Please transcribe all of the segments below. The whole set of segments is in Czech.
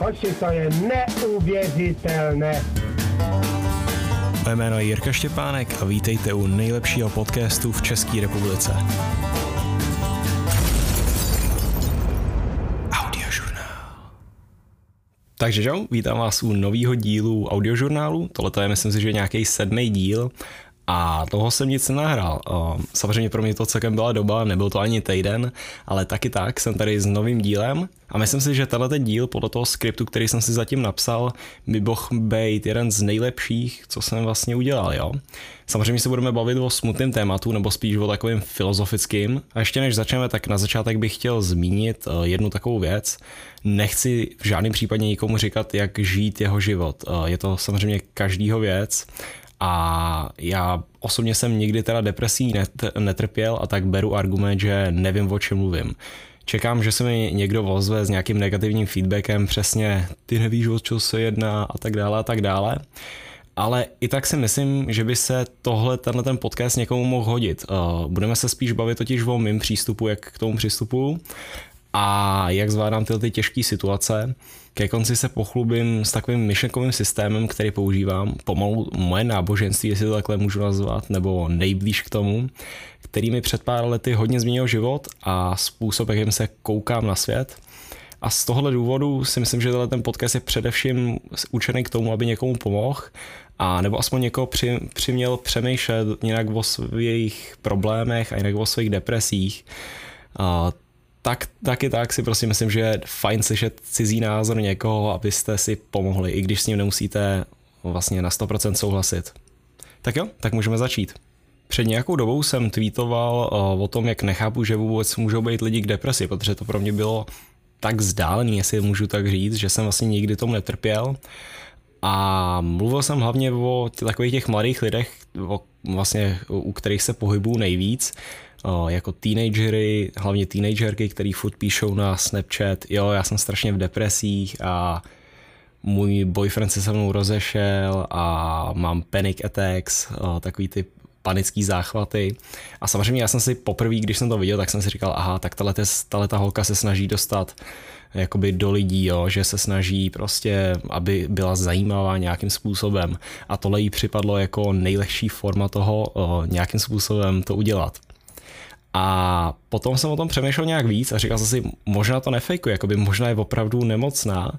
Hoši, to je neuvěřitelné. Moje jméno je Jirka Štěpánek a vítejte u nejlepšího podcastu v České republice. Takže jo, vítám vás u nového dílu audiožurnálu. Tohle je myslím si, že nějaký sedmý díl a toho jsem nic nenahrál. Samozřejmě pro mě to celkem byla doba, nebyl to ani týden, ale taky tak jsem tady s novým dílem a myslím si, že tenhle ten díl podle toho skriptu, který jsem si zatím napsal, by mohl být jeden z nejlepších, co jsem vlastně udělal, jo. Samozřejmě se budeme bavit o smutném tématu, nebo spíš o takovým filozofickým. A ještě než začneme, tak na začátek bych chtěl zmínit eh, jednu takovou věc. Nechci v žádném případě nikomu říkat, jak žít jeho život. Eh, je to samozřejmě každýho věc a já osobně jsem nikdy teda depresí netrpěl a tak beru argument, že nevím, o čem mluvím. Čekám, že se mi někdo ozve s nějakým negativním feedbackem, přesně ty nevíš, o co se jedná a tak dále a tak dále. Ale i tak si myslím, že by se tohle, tenhle ten podcast někomu mohl hodit. Eh, budeme se spíš bavit totiž o mým přístupu, jak k tomu přistupu a jak zvládám tyhle ty těžké situace. Ke konci se pochlubím s takovým myšlenkovým systémem, který používám, pomalu moje náboženství, jestli to takhle můžu nazvat, nebo nejblíž k tomu, který mi před pár lety hodně změnil život a způsob, jakým se koukám na svět. A z tohohle důvodu si myslím, že ten podcast je především určený k tomu, aby někomu pomohl a nebo aspoň někoho při, přiměl přemýšlet nějak o svých problémech a jinak o svých depresích. A tak, taky tak si prostě myslím, že je fajn slyšet cizí názor někoho, abyste si pomohli, i když s ním nemusíte vlastně na 100% souhlasit. Tak jo, tak můžeme začít. Před nějakou dobou jsem tweetoval eh, o tom, jak nechápu, že vůbec můžou být lidi k depresi, protože to pro mě bylo tak vzdálený, jestli můžu tak říct, že jsem vlastně nikdy tomu netrpěl. A mluvil jsem hlavně o takových těch mladých lidech, o, vlastně u kterých se pohybuju nejvíc, jako teenagery, hlavně teenagerky, který furt píšou na Snapchat, jo, já jsem strašně v depresích a můj boyfriend se se mnou rozešel a mám panic attacks, takový ty panický záchvaty. A samozřejmě já jsem si poprvé, když jsem to viděl, tak jsem si říkal, aha, tak tahle ta holka se snaží dostat jakoby do lidí, jo, že se snaží prostě, aby byla zajímavá nějakým způsobem. A tohle jí připadlo jako nejlehčí forma toho o, nějakým způsobem to udělat. A potom jsem o tom přemýšlel nějak víc a říkal jsem si, možná to nefejkuje, jakoby možná je opravdu nemocná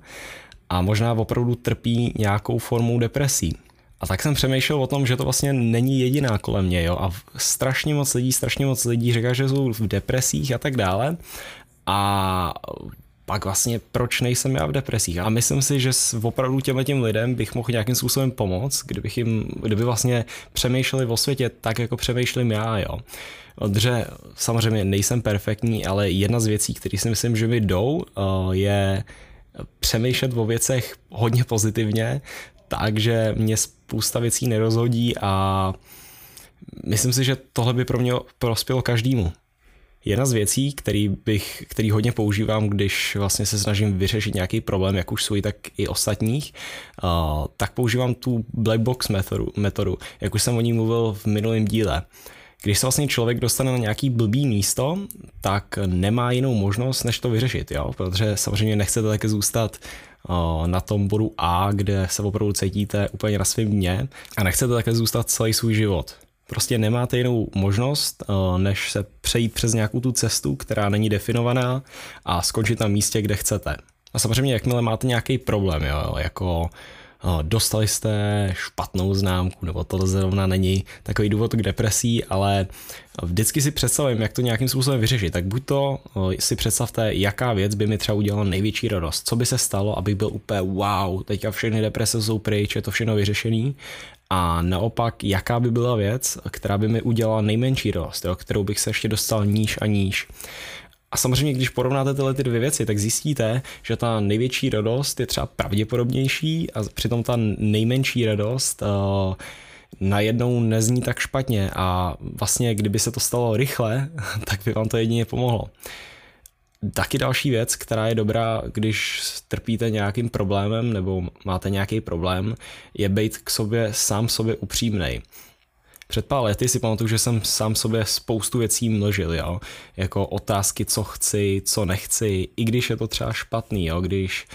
a možná opravdu trpí nějakou formou depresí. A tak jsem přemýšlel o tom, že to vlastně není jediná kolem mě, jo, a strašně moc lidí, strašně moc lidí říká, že jsou v depresích a tak dále. A pak vlastně proč nejsem já v depresích. A myslím si, že opravdu těmhle těm lidem bych mohl nějakým způsobem pomoct, kdybych jim, kdyby vlastně přemýšleli o světě tak, jako přemýšlím já, jo. Protože samozřejmě nejsem perfektní, ale jedna z věcí, které si myslím, že mi jdou, eh, je přemýšlet o věcech hodně pozitivně, takže mě spousta věcí nerozhodí a myslím si, že tohle by pro mě prospělo každému. Jedna z věcí, který, bych, který hodně používám, když vlastně se snažím vyřešit nějaký problém, jak už svůj, tak i ostatních, tak používám tu black box metodu, metodu, jak už jsem o ní mluvil v minulém díle. Když se vlastně člověk dostane na nějaký blbý místo, tak nemá jinou možnost, než to vyřešit, jo? protože samozřejmě nechcete také zůstat na tom bodu A, kde se opravdu cítíte úplně na svém dně a nechcete také zůstat celý svůj život. Prostě nemáte jinou možnost, eh, než se přejít přes nějakou tu cestu, která není definovaná a skončit na místě, kde chcete. A samozřejmě, jakmile máte nějaký problém, jo, jako eh, dostali jste špatnou známku, nebo to zrovna není takový důvod k depresí, ale vždycky si představím, jak to nějakým způsobem vyřešit. Tak buď to eh, si představte, jaká věc by mi třeba udělala největší radost. Co by se stalo, abych byl úplně wow, teďka všechny deprese jsou pryč, je to všechno vyřešený. A naopak, jaká by byla věc, která by mi udělala nejmenší radost, jo, kterou bych se ještě dostal níž a níž. A samozřejmě, když porovnáte tyhle ty dvě věci, tak zjistíte, že ta největší radost je třeba pravděpodobnější a přitom ta nejmenší radost uh, najednou nezní tak špatně a vlastně kdyby se to stalo rychle, tak by vám to jedině pomohlo. Taky další věc, která je dobrá, když trpíte nějakým problémem nebo máte nějaký problém, je být k sobě sám sobě upřímnej. Před pár lety si pamatuju, že jsem sám sobě spoustu věcí mlžil, jo? jako otázky, co chci, co nechci, i když je to třeba špatný, jo? když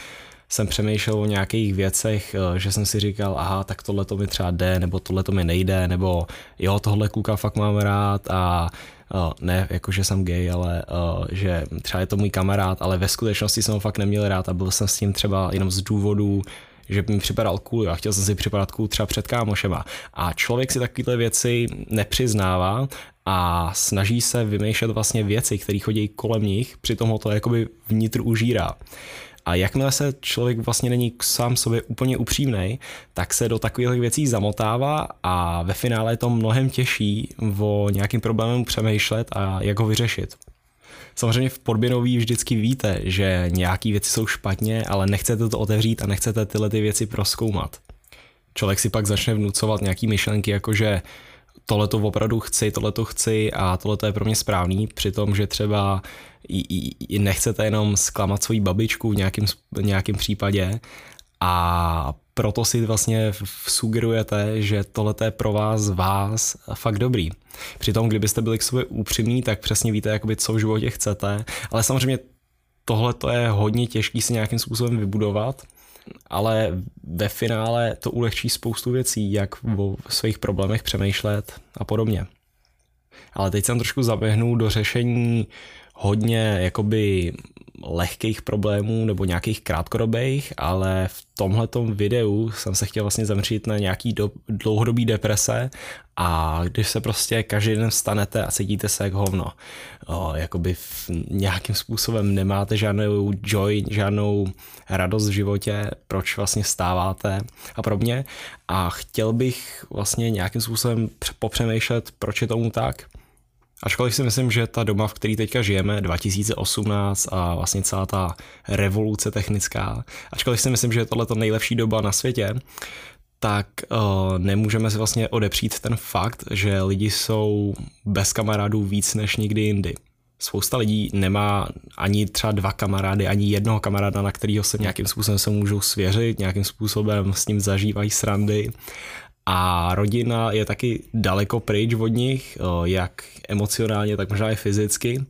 jsem přemýšlel o nějakých věcech, eh, že jsem si říkal, aha, tak tohle to mi třeba jde, nebo tohle to mi nejde, nebo jo, tohle kluka fakt mám rád a ne jako, že jsem gay, ale uh, že třeba je to můj kamarád, ale ve skutečnosti jsem ho fakt neměl rád a byl jsem s ním třeba jenom z důvodu, že mi připadal cool a chtěl jsem si připadat cool třeba před kámošema. A člověk si takovéhle věci nepřiznává a snaží se vymýšlet vlastně věci, které chodí kolem nich, přitom ho to jakoby vnitř užírá. A jakmile se člověk vlastně není sám sobě úplně upřímný, tak se do takových věcí zamotává a ve finále je to mnohem těžší o nějakým problémem přemýšlet a jak ho vyřešit. Samozřejmě v podběnový vždycky víte, že nějaké věci jsou špatně, ale nechcete to otevřít a nechcete tyhle ty věci proskoumat. Člověk si pak začne vnucovat nějaký myšlenky, jako že tohle to opravdu chci, tohle to chci a tohle to je pro mě správný, přitom, že třeba nechcete jenom zklamat svoji babičku v nějakém, nějakém případě a proto si vlastně sugerujete, že tohle je pro vás, vás fakt dobrý. Přitom, kdybyste byli k sobě upřímní, tak přesně víte, jakoby, co v životě chcete, ale samozřejmě tohle to je hodně těžký si nějakým způsobem vybudovat, ale ve finále to ulehčí spoustu věcí, jak o svých problémech přemýšlet a podobně. Ale teď jsem trošku zaběhnul do řešení hodně jakoby lehkých problémů nebo nějakých krátkodobých, ale v tomhletom videu jsem se chtěl vlastně zamřít na nějaký do, dlouhodobý deprese a když se prostě každý den stanete a cítíte se jak hovno, o, jakoby v nějakým způsobem nemáte žádnou joy, žádnou radost v životě, proč vlastně stáváte a podobně. A chtěl bych vlastně nějakým způsobem popřemýšlet, proč je tomu tak, Ačkoliv si myslím, že ta doba, v které teďka žijeme, 2018 a vlastně celá ta revoluce technická, ačkoliv si myslím, že je tohle nejlepší doba na světě, tak uh, nemůžeme si vlastně odepřít ten fakt, že lidi jsou bez kamarádů víc než nikdy jindy. Spousta lidí nemá ani třeba dva kamarády, ani jednoho kamaráda, na kterého se nějakým způsobem se můžou svěřit, nějakým způsobem s ním zažívají srandy a rodina je taky daleko pryč od nich, jak emocionálně, tak možná i fyzicky.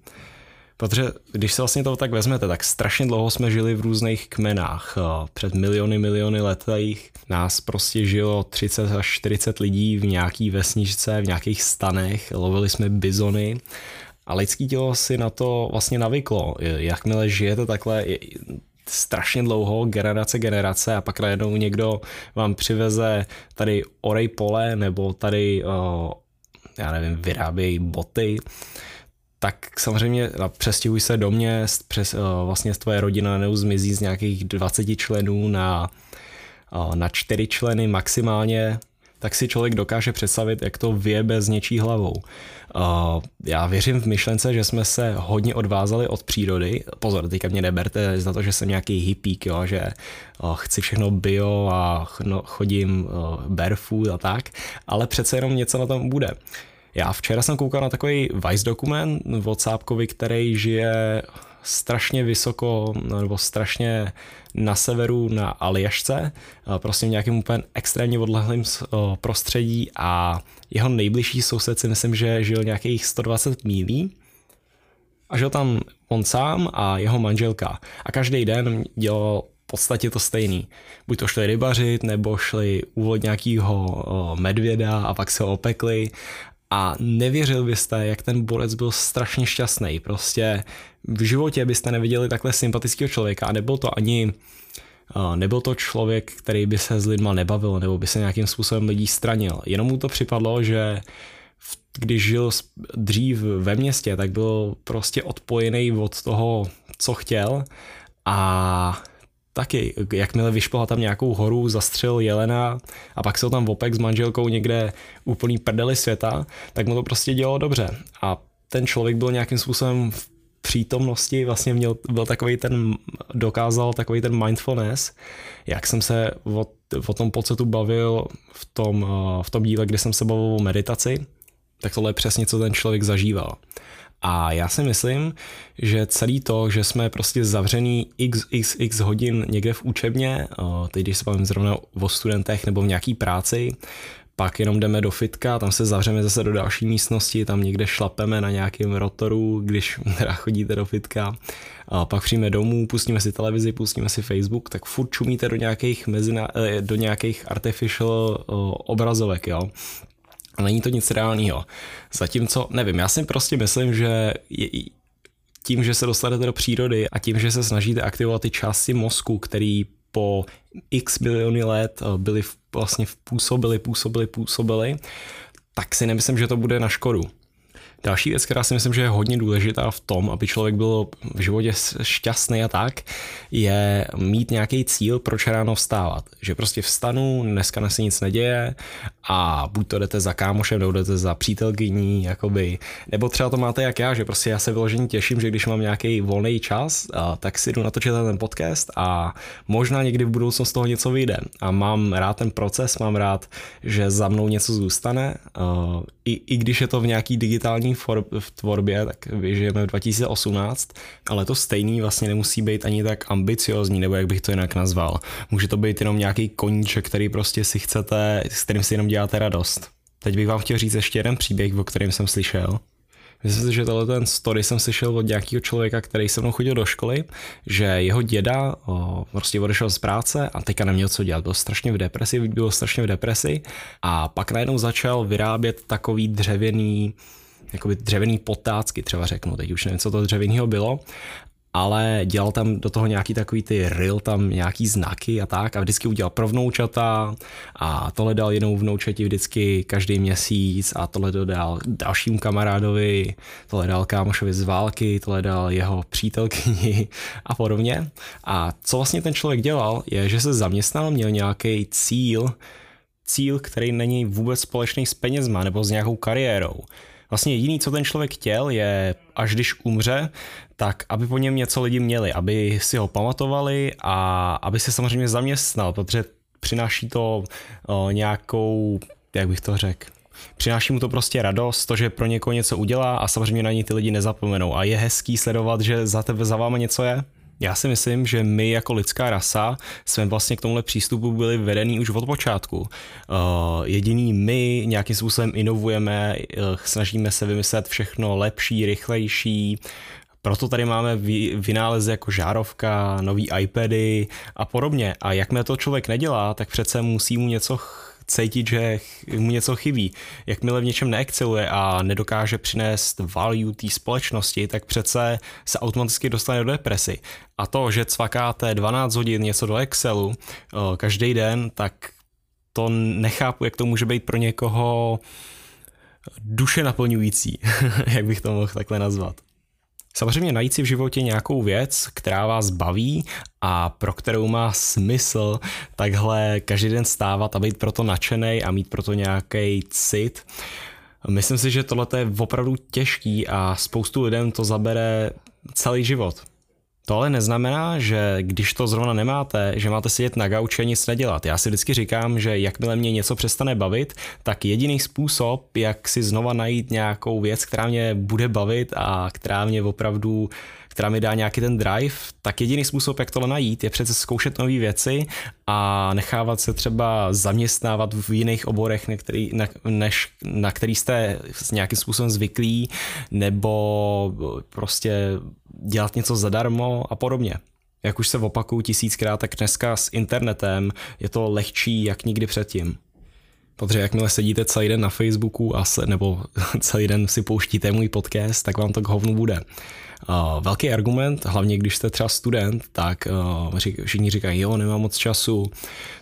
Protože když se vlastně to tak vezmete, tak strašně dlouho jsme žili v různých kmenách. Před miliony, miliony letech nás prostě žilo 30 až 40 lidí v nějaký vesničce, v nějakých stanech, lovili jsme bizony a lidský tělo si na to vlastně navyklo. Jakmile žijete takhle strašně dlouho, generace generace a pak najednou někdo vám přiveze tady orej pole nebo tady, já nevím, vyrábějí boty, tak samozřejmě přestěhuj se do měst, přes, uh, vlastně tvoje rodina neuzmizí z nějakých 20 členů na, na 4 členy maximálně, tak si člověk dokáže představit, jak to vyjebe s něčí hlavou. Uh, já věřím v myšlence, že jsme se hodně odvázali od přírody. Pozor, teďka mě neberte za to, že jsem nějaký hippík, jo, že uh, chci všechno bio a no, chodím uh, barefoot a tak, ale přece jenom něco na tom bude. Já včera jsem koukal na takový Vice dokument od Sápkovi, který žije strašně vysoko nebo strašně na severu na Aljašce, prostě v nějakém úplně extrémně odlehlém prostředí a jeho nejbližší soused si myslím, že žil nějakých 120 mílí a žil tam on sám a jeho manželka a každý den dělal v podstatě to stejný. Buď to šli rybařit, nebo šli úvod nějakého medvěda a pak se ho opekli a nevěřil byste, jak ten borec byl strašně šťastný. Prostě v životě byste neviděli takhle sympatického člověka a nebyl to ani nebyl to člověk, který by se s lidma nebavil nebo by se nějakým způsobem lidí stranil. Jenom mu to připadlo, že když žil dřív ve městě, tak byl prostě odpojený od toho, co chtěl a taky, jakmile vyšplhal tam nějakou horu, zastřel jelena a pak se tam opek s manželkou někde úplný prdeli světa, tak mu to prostě dělalo dobře. A ten člověk byl nějakým způsobem v přítomnosti, vlastně měl, byl takový ten, dokázal takový ten mindfulness, jak jsem se o, o tom pocitu bavil v tom, v tom díle, kdy jsem se bavil o meditaci, tak tohle je přesně, co ten člověk zažíval. A já si myslím, že celý to, že jsme prostě zavřený x, x, x hodin někde v učebně, teď když se bavím zrovna o studentech nebo v nějaký práci, pak jenom jdeme do fitka, tam se zavřeme zase do další místnosti, tam někde šlapeme na nějakém rotoru, když teda chodíte do fitka. A pak přijme domů, pustíme si televizi, pustíme si Facebook, tak furt čumíte do nějakých, mezina, eh, do nějakých artificial obrazovek, jo. Není to nic reálného. Zatímco, nevím, já si prostě myslím, že je, tím, že se dostanete do přírody a tím, že se snažíte aktivovat ty části mozku, který po x miliony let eh, byly vlastně působily, působily, působily, tak si nemyslím, že to bude na škodu. Další věc, která si myslím, že je hodně důležitá v tom, aby člověk byl v životě šťastný a tak, je mít nějaký cíl, proč ráno vstávat. Že prostě vstanu, dneska se nic neděje a buď to jdete za kámošem, nebo jdete za přítelkyní, jakoby, nebo třeba to máte jak já, že prostě já se vyloženě těším, že když mám nějaký volný čas, tak si jdu natočit ten podcast a možná někdy v budoucnu z toho něco vyjde. A mám rád ten proces, mám rád, že za mnou něco zůstane, i, i když je to v nějaký digitální for, v tvorbě, tak žijeme v 2018, ale to stejný vlastně nemusí být ani tak ambiciozní, nebo jak bych to jinak nazval. Může to být jenom nějaký koníček, který prostě si chcete, s kterým si jenom děláte radost. Teď bych vám chtěl říct ještě jeden příběh, o kterém jsem slyšel. Myslím si, že tohle ten story jsem slyšel od nějakého člověka, který se mnou chodil do školy, že jeho děda o, prostě odešel z práce a teďka neměl co dělat. Byl strašně v depresi, byl strašně v depresi a pak najednou začal vyrábět takový dřevěný jakoby dřevěný potácky, třeba řeknu, teď už nevím, co to dřevěného bylo, ale dělal tam do toho nějaký takový ty ril, tam nějaký znaky a tak a vždycky udělal pro vnoučata a tohle dal jednou vnoučeti vždycky každý měsíc a tohle dodal dalšímu kamarádovi, tohle dal kámošovi z války, tohle dal jeho přítelkyni a podobně. A co vlastně ten člověk dělal, je, že se zaměstnal, měl nějaký cíl, cíl, který není vůbec společný s penězma nebo s nějakou kariérou. Vlastně jediný, co ten člověk chtěl, je, až když umře, tak aby po něm něco lidi měli, aby si ho pamatovali a aby se samozřejmě zaměstnal, protože přináší to o, nějakou, jak bych to řekl, přináší mu to prostě radost, to, že pro někoho něco udělá a samozřejmě na ní ty lidi nezapomenou. A je hezký sledovat, že za tebe za váma něco je. Já si myslím, že my jako lidská rasa jsme vlastně k tomuhle přístupu byli vedený už od počátku. Uh, jediný my nějakým způsobem inovujeme, uh, snažíme se vymyslet všechno lepší, rychlejší, proto tady máme vynálezy jako žárovka, nový iPady a podobně. A jakmile to člověk nedělá, tak přece musí mu něco cítit, že mu něco chybí. Jakmile v něčem neexceluje a nedokáže přinést value té společnosti, tak přece se automaticky dostane do depresy. A to, že cvakáte 12 hodin něco do Excelu každý den, tak to nechápu, jak to může být pro někoho duše naplňující, jak bych to mohl takhle nazvat. Samozřejmě najít si v životě nějakou věc, která vás baví a pro kterou má smysl takhle každý den stávat a být proto nadšený a mít proto nějaký cit. Myslím si, že tohle je opravdu těžký a spoustu lidem to zabere celý život. To ale neznamená, že když to zrovna nemáte, že máte sedět na gauči a nic nedělat. Já si vždycky říkám, že jakmile mě něco přestane bavit, tak jediný způsob, jak si znova najít nějakou věc, která mě bude bavit a která mě opravdu která mi dá nějaký ten drive, tak jediný způsob, jak tohle najít, je přece zkoušet nové věci a nechávat se třeba zaměstnávat v jiných oborech, na který, na, než na který jste nějakým způsobem zvyklí, nebo prostě dělat něco zadarmo a podobně. Jak už se opakuju tisíckrát, tak dneska s internetem je to lehčí jak nikdy předtím. Protože jakmile sedíte celý den na Facebooku a se, nebo celý den si pouštíte můj podcast, tak vám to k hovnu bude. Uh, velký argument, hlavně když jste třeba student, tak uh, všichni říkají, jo, nemám moc času,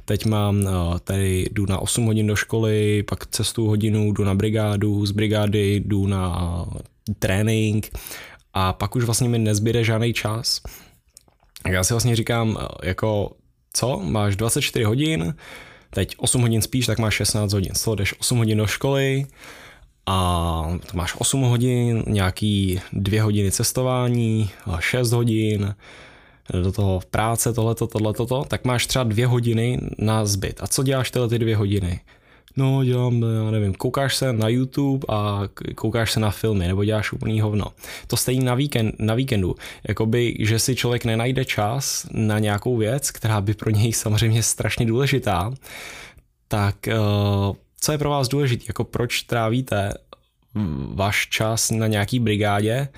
teď mám, uh, tady jdu na 8 hodin do školy, pak cestu hodinu, jdu na brigádu, z brigády jdu na uh, trénink a pak už vlastně mi nezbyde žádný čas. Já si vlastně říkám, jako co, máš 24 hodin, teď 8 hodin spíš, tak máš 16 hodin. Co, jdeš 8 hodin do školy, a to máš 8 hodin, nějaký 2 hodiny cestování, 6 hodin, do toho práce, tohleto, tohleto, to, tak máš třeba 2 hodiny na zbyt. A co děláš tyhle ty 2 hodiny? No, dělám, já nevím, koukáš se na YouTube a koukáš se na filmy, nebo děláš úplný hovno. To stejný na, víkend, na víkendu. Jakoby, že si člověk nenajde čas na nějakou věc, která by pro něj samozřejmě strašně důležitá, tak uh, co je pro vás důležité, jako proč trávíte váš čas na nějaký brigádě,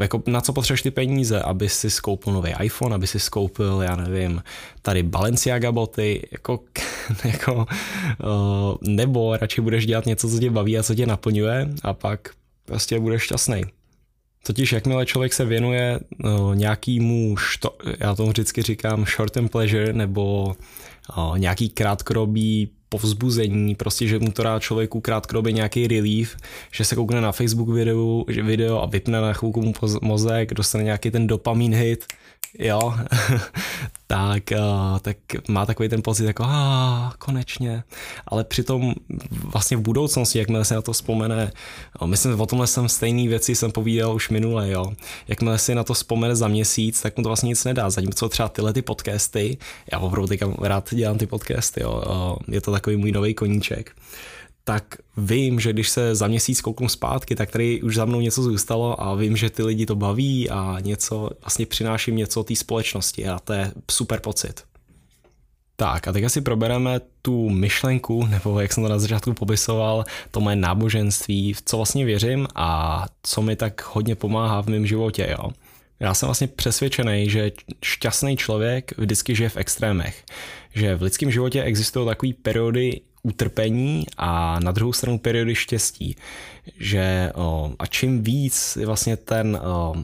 jako na co potřebuješ ty peníze, aby si skoupil nový iPhone, aby si skoupil, já nevím, tady Balenciaga boty, jako, jako uh, nebo radši budeš dělat něco, co tě baví a co tě naplňuje a pak prostě budeš šťastný. Totiž jakmile člověk se věnuje uh, nějakýmu, što, já tomu vždycky říkám short term pleasure, nebo uh, nějaký krátkodobý povzbuzení, prostě, že mu to dá člověku krátkodobě nějaký relief, že se koukne na Facebook video, video a vypne na chvilku mu mozek, dostane nějaký ten dopamin hit, jo, tak, uh, tak má takový ten pocit jako ah, konečně, ale přitom vlastně v budoucnosti, jakmile se na to vzpomene, uh, myslím, o tomhle jsem stejný věci jsem povídal už minule, jo, jakmile si na to vzpomene za měsíc, tak mu to vlastně nic nedá, zatímco třeba tyhle ty podcasty, já opravdu teďka rád dělám ty podcasty, jo, uh, je to takový můj nový koníček, tak vím, že když se za měsíc kouknu zpátky, tak tady už za mnou něco zůstalo a vím, že ty lidi to baví a něco, vlastně přináším něco té společnosti a to je super pocit. Tak a teď si probereme tu myšlenku, nebo jak jsem to na začátku popisoval, to moje náboženství, v co vlastně věřím a co mi tak hodně pomáhá v mém životě, jo. Já jsem vlastně přesvědčený, že šťastný člověk vždycky žije v extrémech. Že v lidském životě existují takové periody utrpení a na druhou stranu periody štěstí. Že o, a čím víc vlastně ten, o,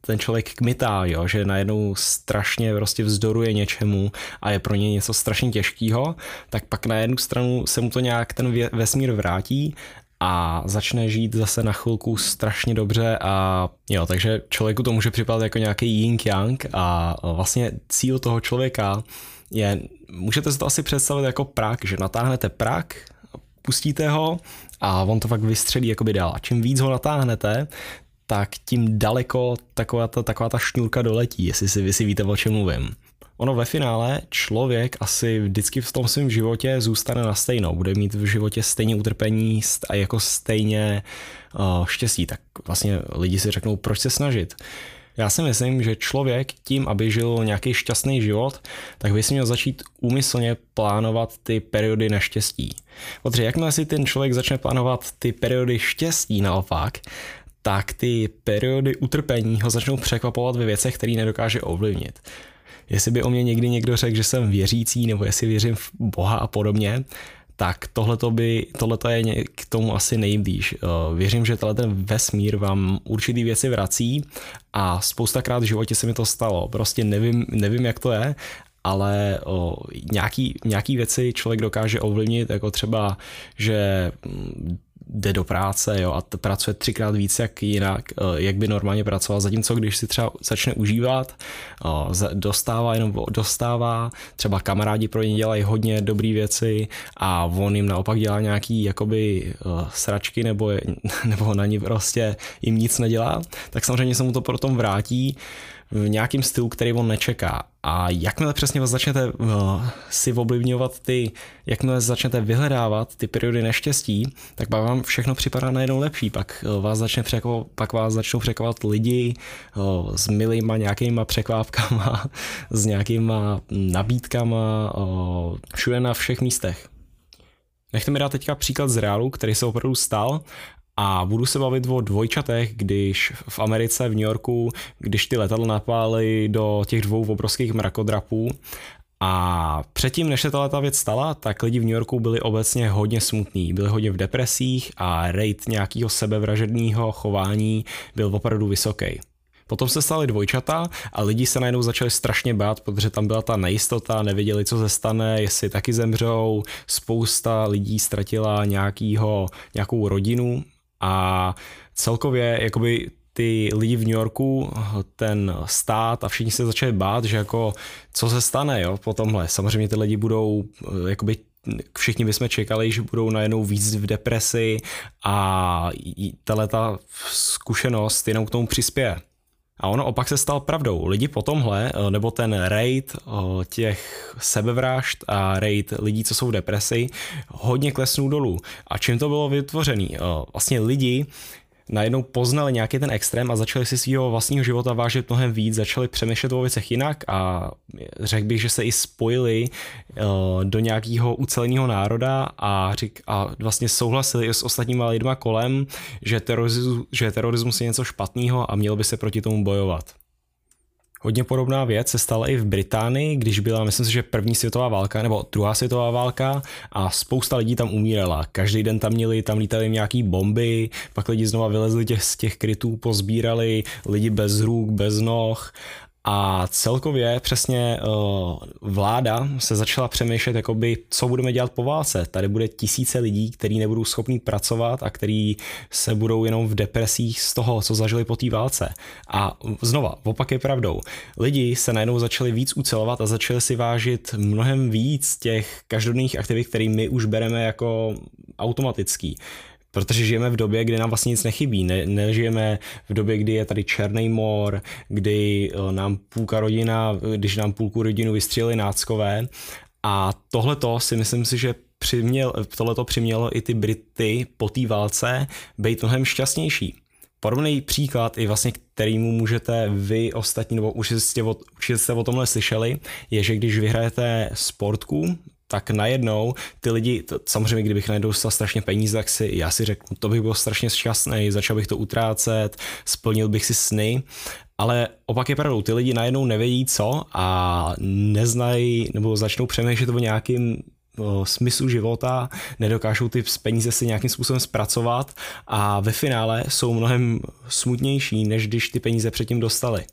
ten člověk kmitá, jo, že najednou strašně prostě vzdoruje něčemu a je pro ně něco strašně těžkého, tak pak na jednu stranu se mu to nějak ten vesmír vrátí a začne žít zase na chvilku strašně dobře a jo, takže člověku to může připadat jako nějaký yin yang a vlastně cíl toho člověka je, můžete si to asi představit jako prak, že natáhnete prak, pustíte ho a on to fakt vystřelí jakoby dál. A čím víc ho natáhnete, tak tím daleko taková ta, taková ta šňůrka doletí, jestli si vy si víte, o čem mluvím. Ono ve finále člověk asi vždycky v tom svém životě zůstane na stejnou, bude mít v životě stejně utrpení a jako stejně uh, štěstí, tak vlastně lidi si řeknou, proč se snažit. Já si myslím, že člověk tím, aby žil nějaký šťastný život, tak by si měl začít úmyslně plánovat ty periody neštěstí. Protože jakmile si ten člověk začne plánovat ty periody štěstí naopak, tak ty periody utrpení ho začnou překvapovat ve věcech, které nedokáže ovlivnit. Jestli by o mě někdy někdo řekl, že jsem věřící, nebo jestli věřím v Boha a podobně, tak tohleto, by, tohleto je k tomu asi nejblíž. Eh, věřím, že tenhle ten vesmír vám určitý věci vrací a spoustakrát v životě se mi to stalo. Prostě nevím, nevím jak to je, ale o, nějaký, nějaký věci člověk dokáže ovlivnit, jako třeba, že mm, jde do práce jo, a pracuje třikrát víc jak jinak, eh, jak by normálně pracoval, zatímco když si třeba začne užívat, eh, dostává jenom dostává, třeba kamarádi pro ně dělají hodně dobré věci a on jim naopak dělá nějaký jakoby eh, sračky nebo, nebo na ní prostě jim nic nedělá, tak samozřejmě se mu to potom vrátí v nějakým stylu, který on nečeká. A jakmile přesně začnete uh, si ovlivňovat ty, jakmile začnete vyhledávat ty periody neštěstí, tak pak vám všechno připadá najednou lepší. Pak, uh, vás, začne překvap, pak vás začnou překvapovat lidi uh, s milýma nějakýma překvápkama, s nějakýma nabídkama, všude na všech místech. Nechte mi dát teďka příklad z reálu, který se opravdu stal a budu se bavit o dvojčatech, když v Americe, v New Yorku, když ty letadla napály do těch dvou obrovských mrakodrapů. A předtím, než se ta věc stala, tak lidi v New Yorku byli obecně hodně smutní, byli hodně v depresích a rate nějakého sebevražedného chování byl opravdu vysoký. Potom se staly dvojčata a lidi se najednou začali strašně bát, protože tam byla ta nejistota, nevěděli, co se stane, jestli taky zemřou, spousta lidí ztratila nějakýho, nějakou rodinu a celkově jakoby ty lidi v New Yorku, ten stát a všichni se začali bát, že jako co se stane jo, po tomhle. Samozřejmě ty lidi budou eh, jakoby všichni bychom čekali, že budou najednou víc v depresi a tahle ta zkušenost jenom k tomu přispěje. A ono opak se stal pravdou. Lidi po tomhle, eh, nebo ten raid eh, těch sebevražd a raid lidí, co jsou v depresi, hodně klesnul dolů. A čím to bylo vytvořený? Vlastně lidi najednou poznali nějaký ten extrém a začali si svého vlastního života vážit mnohem víc, začali přemýšlet o věcech jinak a řekl bych, že se i spojili uh, do nějakého uceleného národa a, řík, a vlastně souhlasili s ostatníma lidma kolem, že terorismus, že terorismus je něco špatného a mělo by se proti tomu bojovat. Hodně podobná věc se stala i v Británii, když byla, myslím si, že první světová válka nebo druhá světová válka a spousta lidí tam umírala. Každý den tam měli, tam lítali nějaký bomby, pak lidi znova vylezli těch, z těch krytů, pozbírali lidi bez ruk, bez noh a celkově přesně uh, vláda se začala přemýšlet, jakoby, co budeme dělat po válce. Tady bude tisíce lidí, kteří nebudou schopní pracovat a kteří se budou jenom v depresích z toho, co zažili po té válce. A znova, opak je pravdou. Lidi se najednou začali víc ucelovat a začali si vážit mnohem víc těch každodenních aktivit, které my už bereme jako automatický protože žijeme v době, kdy nám vlastně nic nechybí. Ne, nežijeme v době, kdy je tady černý mor, kdy eh, nám půlka rodina, když nám půlku rodinu vystřelili náckové a tohleto si myslím si, že přiměl, tohleto přimělo i ty Brity po té válce být mnohem šťastnější. Podobný příklad, i vlastně kterýmu můžete vy ostatní, nebo už jste, o, už jste o tomhle slyšeli, je, že když vyhrajete sportku, tak najednou ty lidi, to, samozřejmě kdybych najednou dostal strašně peníze, tak si, já si řeknu, to bych byl strašně šťastný, začal bych to utrácet, splnil bych si sny, ale opak je pravdou, ty lidi najednou nevědí co a neznají nebo začnou přemýšlet o nějakým o, smyslu života, nedokážou ty peníze si nějakým způsobem zpracovat a ve finále jsou mnohem smutnější, než když ty peníze předtím dostali.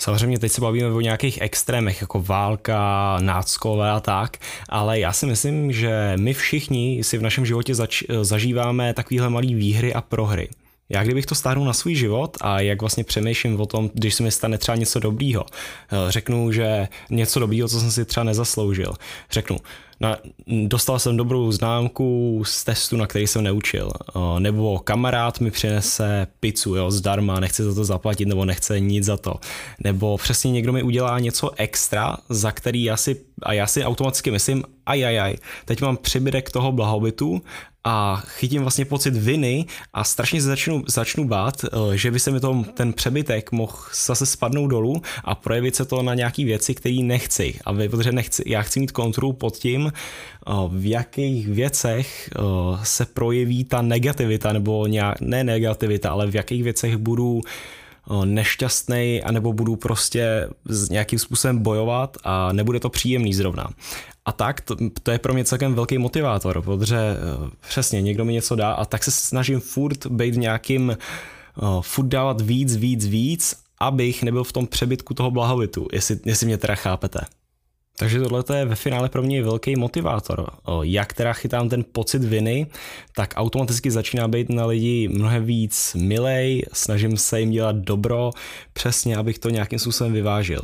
Samozřejmě teď se bavíme o nějakých extrémech, jako válka, náckové a tak, ale já si myslím, že my všichni si v našem životě zač- zažíváme takovéhle malé výhry a prohry. Já kdybych to stáhnul na svůj život a jak vlastně přemýšlím o tom, když se mi stane třeba něco dobrýho, eh, řeknu, že něco dobrýho, co jsem si třeba nezasloužil. Řeknu, na, dostal jsem dobrou známku z testu, na který jsem neučil. Nebo kamarád mi přinese pizzu, jo, zdarma, nechce za to zaplatit, nebo nechce nic za to. Nebo přesně někdo mi udělá něco extra, za který já si, a já si automaticky myslím, ajajaj, teď mám přibytek toho blahobytu a chytím vlastně pocit viny a strašně začnu, začnu bát, eh, že by se mi to, ten přebytek mohl zase spadnout dolů a projevit se to na nějaký věci, které nechci. A protože nechci, já chci mít kontrolu pod tím, eh, v jakých věcech eh, se projeví ta negativita, nebo nějak, ne negativita, ale v jakých věcech budu nešťastný, anebo budu prostě s nějakým způsobem bojovat a nebude to příjemný zrovna. A tak, to, to je pro mě celkem velký motivátor, protože uh, přesně někdo mi něco dá a tak se snažím furt být nějakým, uh, furt dávat víc, víc, víc, abych nebyl v tom přebytku toho blahovitu, jestli, jestli mě teda chápete. Takže tohle je ve finále pro mě velký motivátor. Jak teda chytám ten pocit viny, tak automaticky začíná být na lidi mnohem víc milej, snažím se jim dělat dobro, přesně abych to nějakým způsobem vyvážil.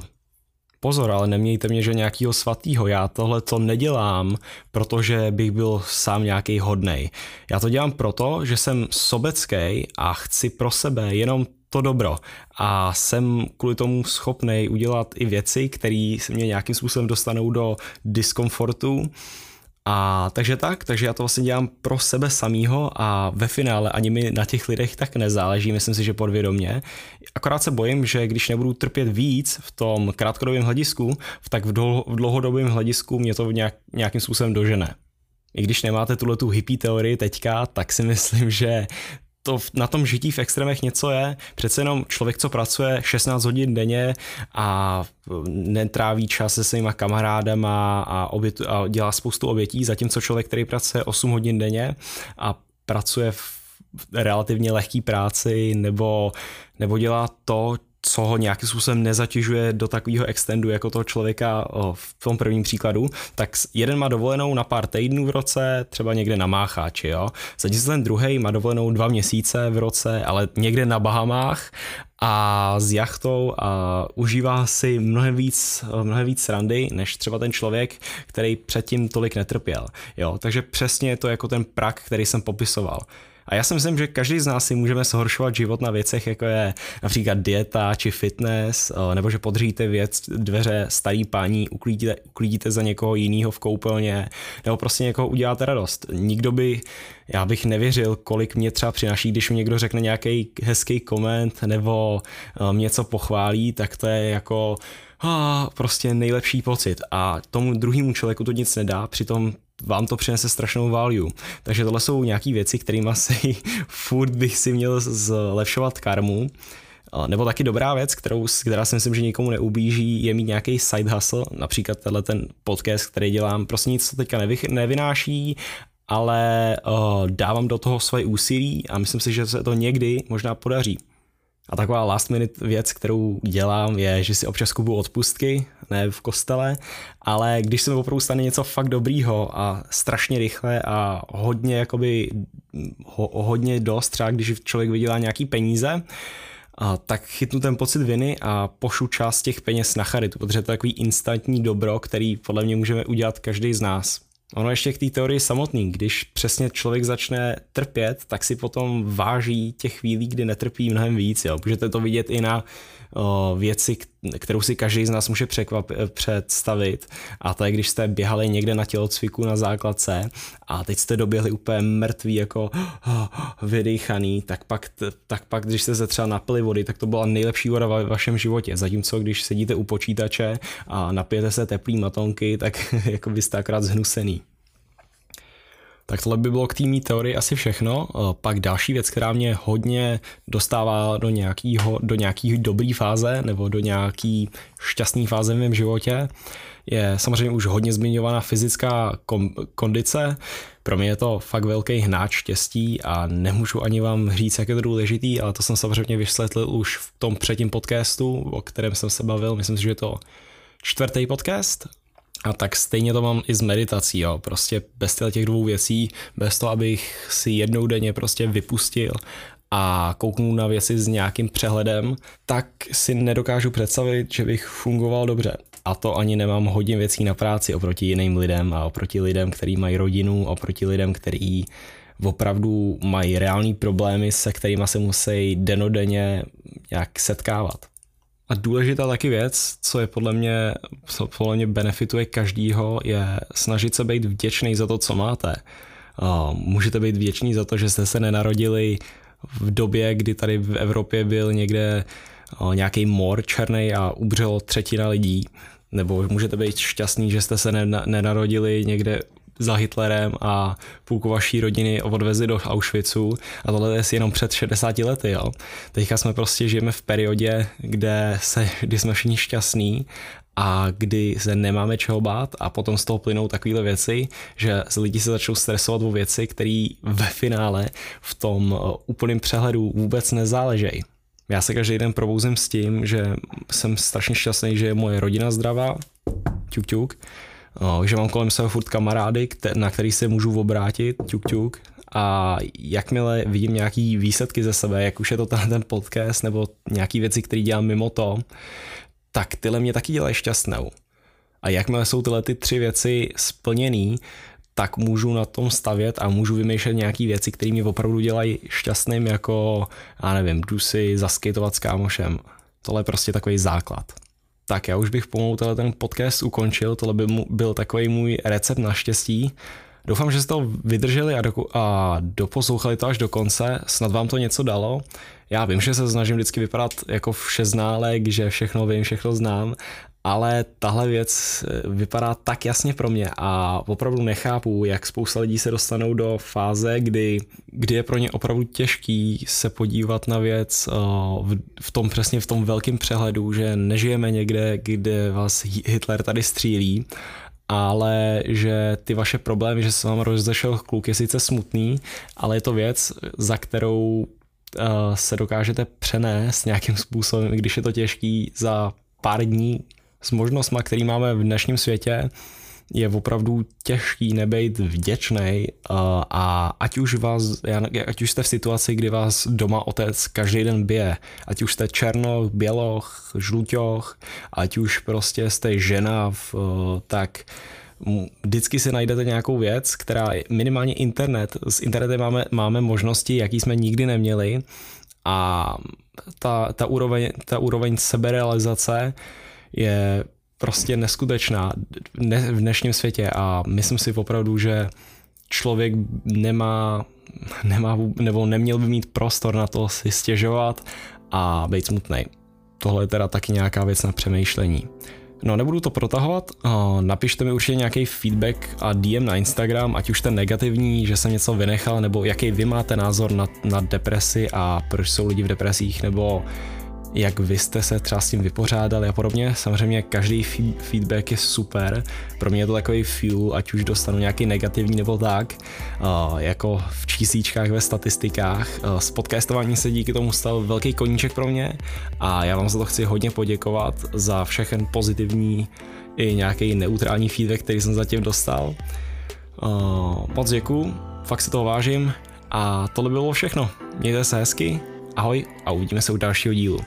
Pozor, ale nemějte mě, že nějakýho svatýho. Já tohle to nedělám, protože bych byl sám nějaký hodnej. Já to dělám proto, že jsem sobecký a chci pro sebe jenom to dobro a jsem kvůli tomu schopný udělat i věci, které se mě nějakým způsobem dostanou do diskomfortu. A takže tak, takže já to vlastně dělám pro sebe samýho a ve finále ani mi na těch lidech tak nezáleží, myslím si, že podvědomě. Akorát se bojím, že když nebudu trpět víc v tom krátkodobém hledisku, tak v, dlouhodobém hledisku mě to nějak, nějakým způsobem dožene. I když nemáte tuhle tu hippie teorii teďka, tak si myslím, že to na tom žití v extrémech něco je. Přece jenom člověk, co pracuje 16 hodin denně a netráví čas se svýma kamarádama a, obětu, a dělá spoustu obětí, zatímco člověk, který pracuje 8 hodin denně a pracuje v relativně lehký práci nebo, nebo dělá to, co ho nějakým způsobem nezatěžuje do takového extendu jako toho člověka v tom prvním příkladu, tak jeden má dovolenou na pár týdnů v roce, třeba někde na Mácháči, jo. Zatímco ten druhý má dovolenou dva měsíce v roce, ale někde na Bahamách a s jachtou a užívá si mnohem víc, mnohem víc srandy, než třeba ten člověk, který předtím tolik netrpěl. Jo, takže přesně je to jako ten prak, který jsem popisoval. A já si myslím, že každý z nás si můžeme zhoršovat život na věcech, jako je například dieta či fitness, nebo že podříte věc, dveře starý paní, uklidíte, uklidíte za někoho jiného v koupelně, nebo prostě někoho uděláte radost. Nikdo by, já bych nevěřil, kolik mě třeba přináší, když mi někdo řekne nějaký hezký koment nebo mě něco pochválí, tak to je jako a prostě nejlepší pocit a tomu druhému člověku to nic nedá, přitom vám to přinese strašnou value. Takže tohle jsou nějaké věci, kterými si furt bych si měl zlepšovat karmu. Nebo taky dobrá věc, kterou, která si myslím, že nikomu neublíží, je mít nějaký side hustle, například tenhle ten podcast, který dělám, prostě nic to teďka nevy, nevynáší, ale uh, dávám do toho svoje úsilí a myslím si, že se to někdy možná podaří. A taková last minute věc, kterou dělám, je, že si občas kupu odpustky, ne v kostele, ale když se mi opravdu stane něco fakt dobrýho a strašně rychle a hodně jakoby, ho, hodně dost, třeba když člověk vydělá nějaký peníze, a tak chytnu ten pocit viny a pošlu část těch peněz na charitu, protože to je takový instantní dobro, který podle mě můžeme udělat každý z nás. Ono ještě k té teorii samotný, když přesně člověk začne trpět, tak si potom váží těch chvílí, kdy netrpí mnohem víc. Jo. Můžete to vidět i na věci, kterou si každý z nás může překvap, představit. A to je, když jste běhali někde na tělocviku na základce a teď jste doběhli úplně mrtví, jako vydýchaný, tak pak, tak pak, když jste se třeba napili vody, tak to byla nejlepší voda ve vašem životě. Zatímco, když sedíte u počítače a napijete se teplý matonky, tak jako byste akorát zhnusený. Tak tohle by bylo k té teorii asi všechno. Eh, pak další věc, která mě hodně dostává do nějakého, do nějaký dobrý fáze nebo do nějaký šťastný fáze v mém životě, je samozřejmě už hodně zmiňovaná fyzická kom- kondice. Pro mě je to fakt velký hnáč štěstí a nemůžu ani vám říct, jak je to důležitý, ale to jsem samozřejmě vysvětlil už v tom předtím podcastu, o kterém jsem se bavil. Myslím si, že je to čtvrtý podcast a tak stejně to mám i s meditací, jo. Prostě bez těch dvou věcí, bez toho, abych si jednou denně prostě vypustil a kouknul na věci s nějakým přehledem, tak si nedokážu představit, že bych fungoval dobře. A to ani nemám hodně věcí na práci oproti jiným lidem a oproti lidem, kteří mají rodinu, oproti lidem, kteří opravdu mají reální problémy, se kterými se musí denodenně nějak setkávat. A důležitá taky věc, co je podle mě, co podle mě benefituje každýho, je snažit se být vděčný za to, co máte. Můžete být vděční za to, že jste se nenarodili v době, kdy tady v Evropě byl někde nějaký mor černý a ubřelo třetina lidí. Nebo můžete být šťastný, že jste se nenarodili někde za Hitlerem a půlku vaší rodiny odvezli do Auschwitzu a tohle je jenom před 60 lety. Jo. Teďka jsme prostě žijeme v periodě, kde, se, kdy jsme všichni šťastní a kdy se nemáme čeho bát a potom z toho plynou takovéhle věci, že lidi se začnou stresovat o věci, které ve finále v tom uh, úplném přehledu vůbec nezáležejí. Já se každý den probouzím s tím, že jsem strašně šťastný, že je moje rodina zdravá, ťuk ťuk, že mám kolem sebe furt kamarády, na který se můžu obrátit, ťuk ťuk, a jakmile vidím nějaký výsledky ze sebe, jak už je to ten, podcast nebo nějaký věci, které dělám mimo to, tak tyhle mě taky dělají šťastnou. A jakmile jsou tyhle ty tři věci splněný, tak můžu na tom stavět a můžu vymýšlet nějaké věci, které mě opravdu dělají šťastným, jako, já nevím, jdu si zaskejtovat s kámošem. Tohle je prostě takový základ. Tak já už bych pomalu ten podcast ukončil, tohle by mu, byl takový můj recept na štěstí. Doufám, že jste to vydrželi a, do, a doposlouchali to až do konce, snad vám to něco dalo. Já vím, že se snažím vždycky vypadat jako všeználek, že všechno vím, všechno znám, ale tahle věc eh, vypadá tak jasně pro mě a opravdu nechápu, jak spousta lidí se dostanou do fáze, kdy, kdy je pro ně opravdu těžký se podívat na věc eh, v, v tom přesně v tom velkém přehledu, že nežijeme někde, kde vás Hitler tady střílí, ale že ty vaše problémy, že se vám rozešel kluk, je sice smutný, ale je to věc, za kterou eh, se dokážete přenést nějakým způsobem, i když je to těžký za pár dní, s možnostmi, který máme v dnešním světě, je opravdu těžký nebejt vděčný a ať už vás, ať už jste v situaci, kdy vás doma otec každý den bije, ať už jste černoch, běloch, žluťoch, ať už prostě jste žena, tak vždycky si najdete nějakou věc, která minimálně internet, s internetem máme, máme možnosti, jaký jsme nikdy neměli. A ta, ta, úroveň, ta úroveň seberealizace je prostě neskutečná v dnešním světě a myslím si opravdu, že člověk nemá, nemá nebo neměl by mít prostor na to si stěžovat a být smutný. Tohle je teda taky nějaká věc na přemýšlení. No nebudu to protahovat, napište mi určitě nějaký feedback a DM na Instagram, ať už ten negativní, že jsem něco vynechal, nebo jaký vy máte názor na, na depresi a proč jsou lidi v depresích, nebo jak vy jste se třeba s tím vypořádali a podobně. Samozřejmě každý feedback je super. Pro mě je to takový fuel, ať už dostanu nějaký negativní nebo tak, jako v čísíčkách ve statistikách. S podcastování se díky tomu stal velký koníček pro mě a já vám za to chci hodně poděkovat za všechen pozitivní i nějaký neutrální feedback, který jsem zatím dostal. Moc děkuju, fakt si toho vážím a tohle bylo všechno. Mějte se hezky, ahoj a uvidíme se u dalšího dílu.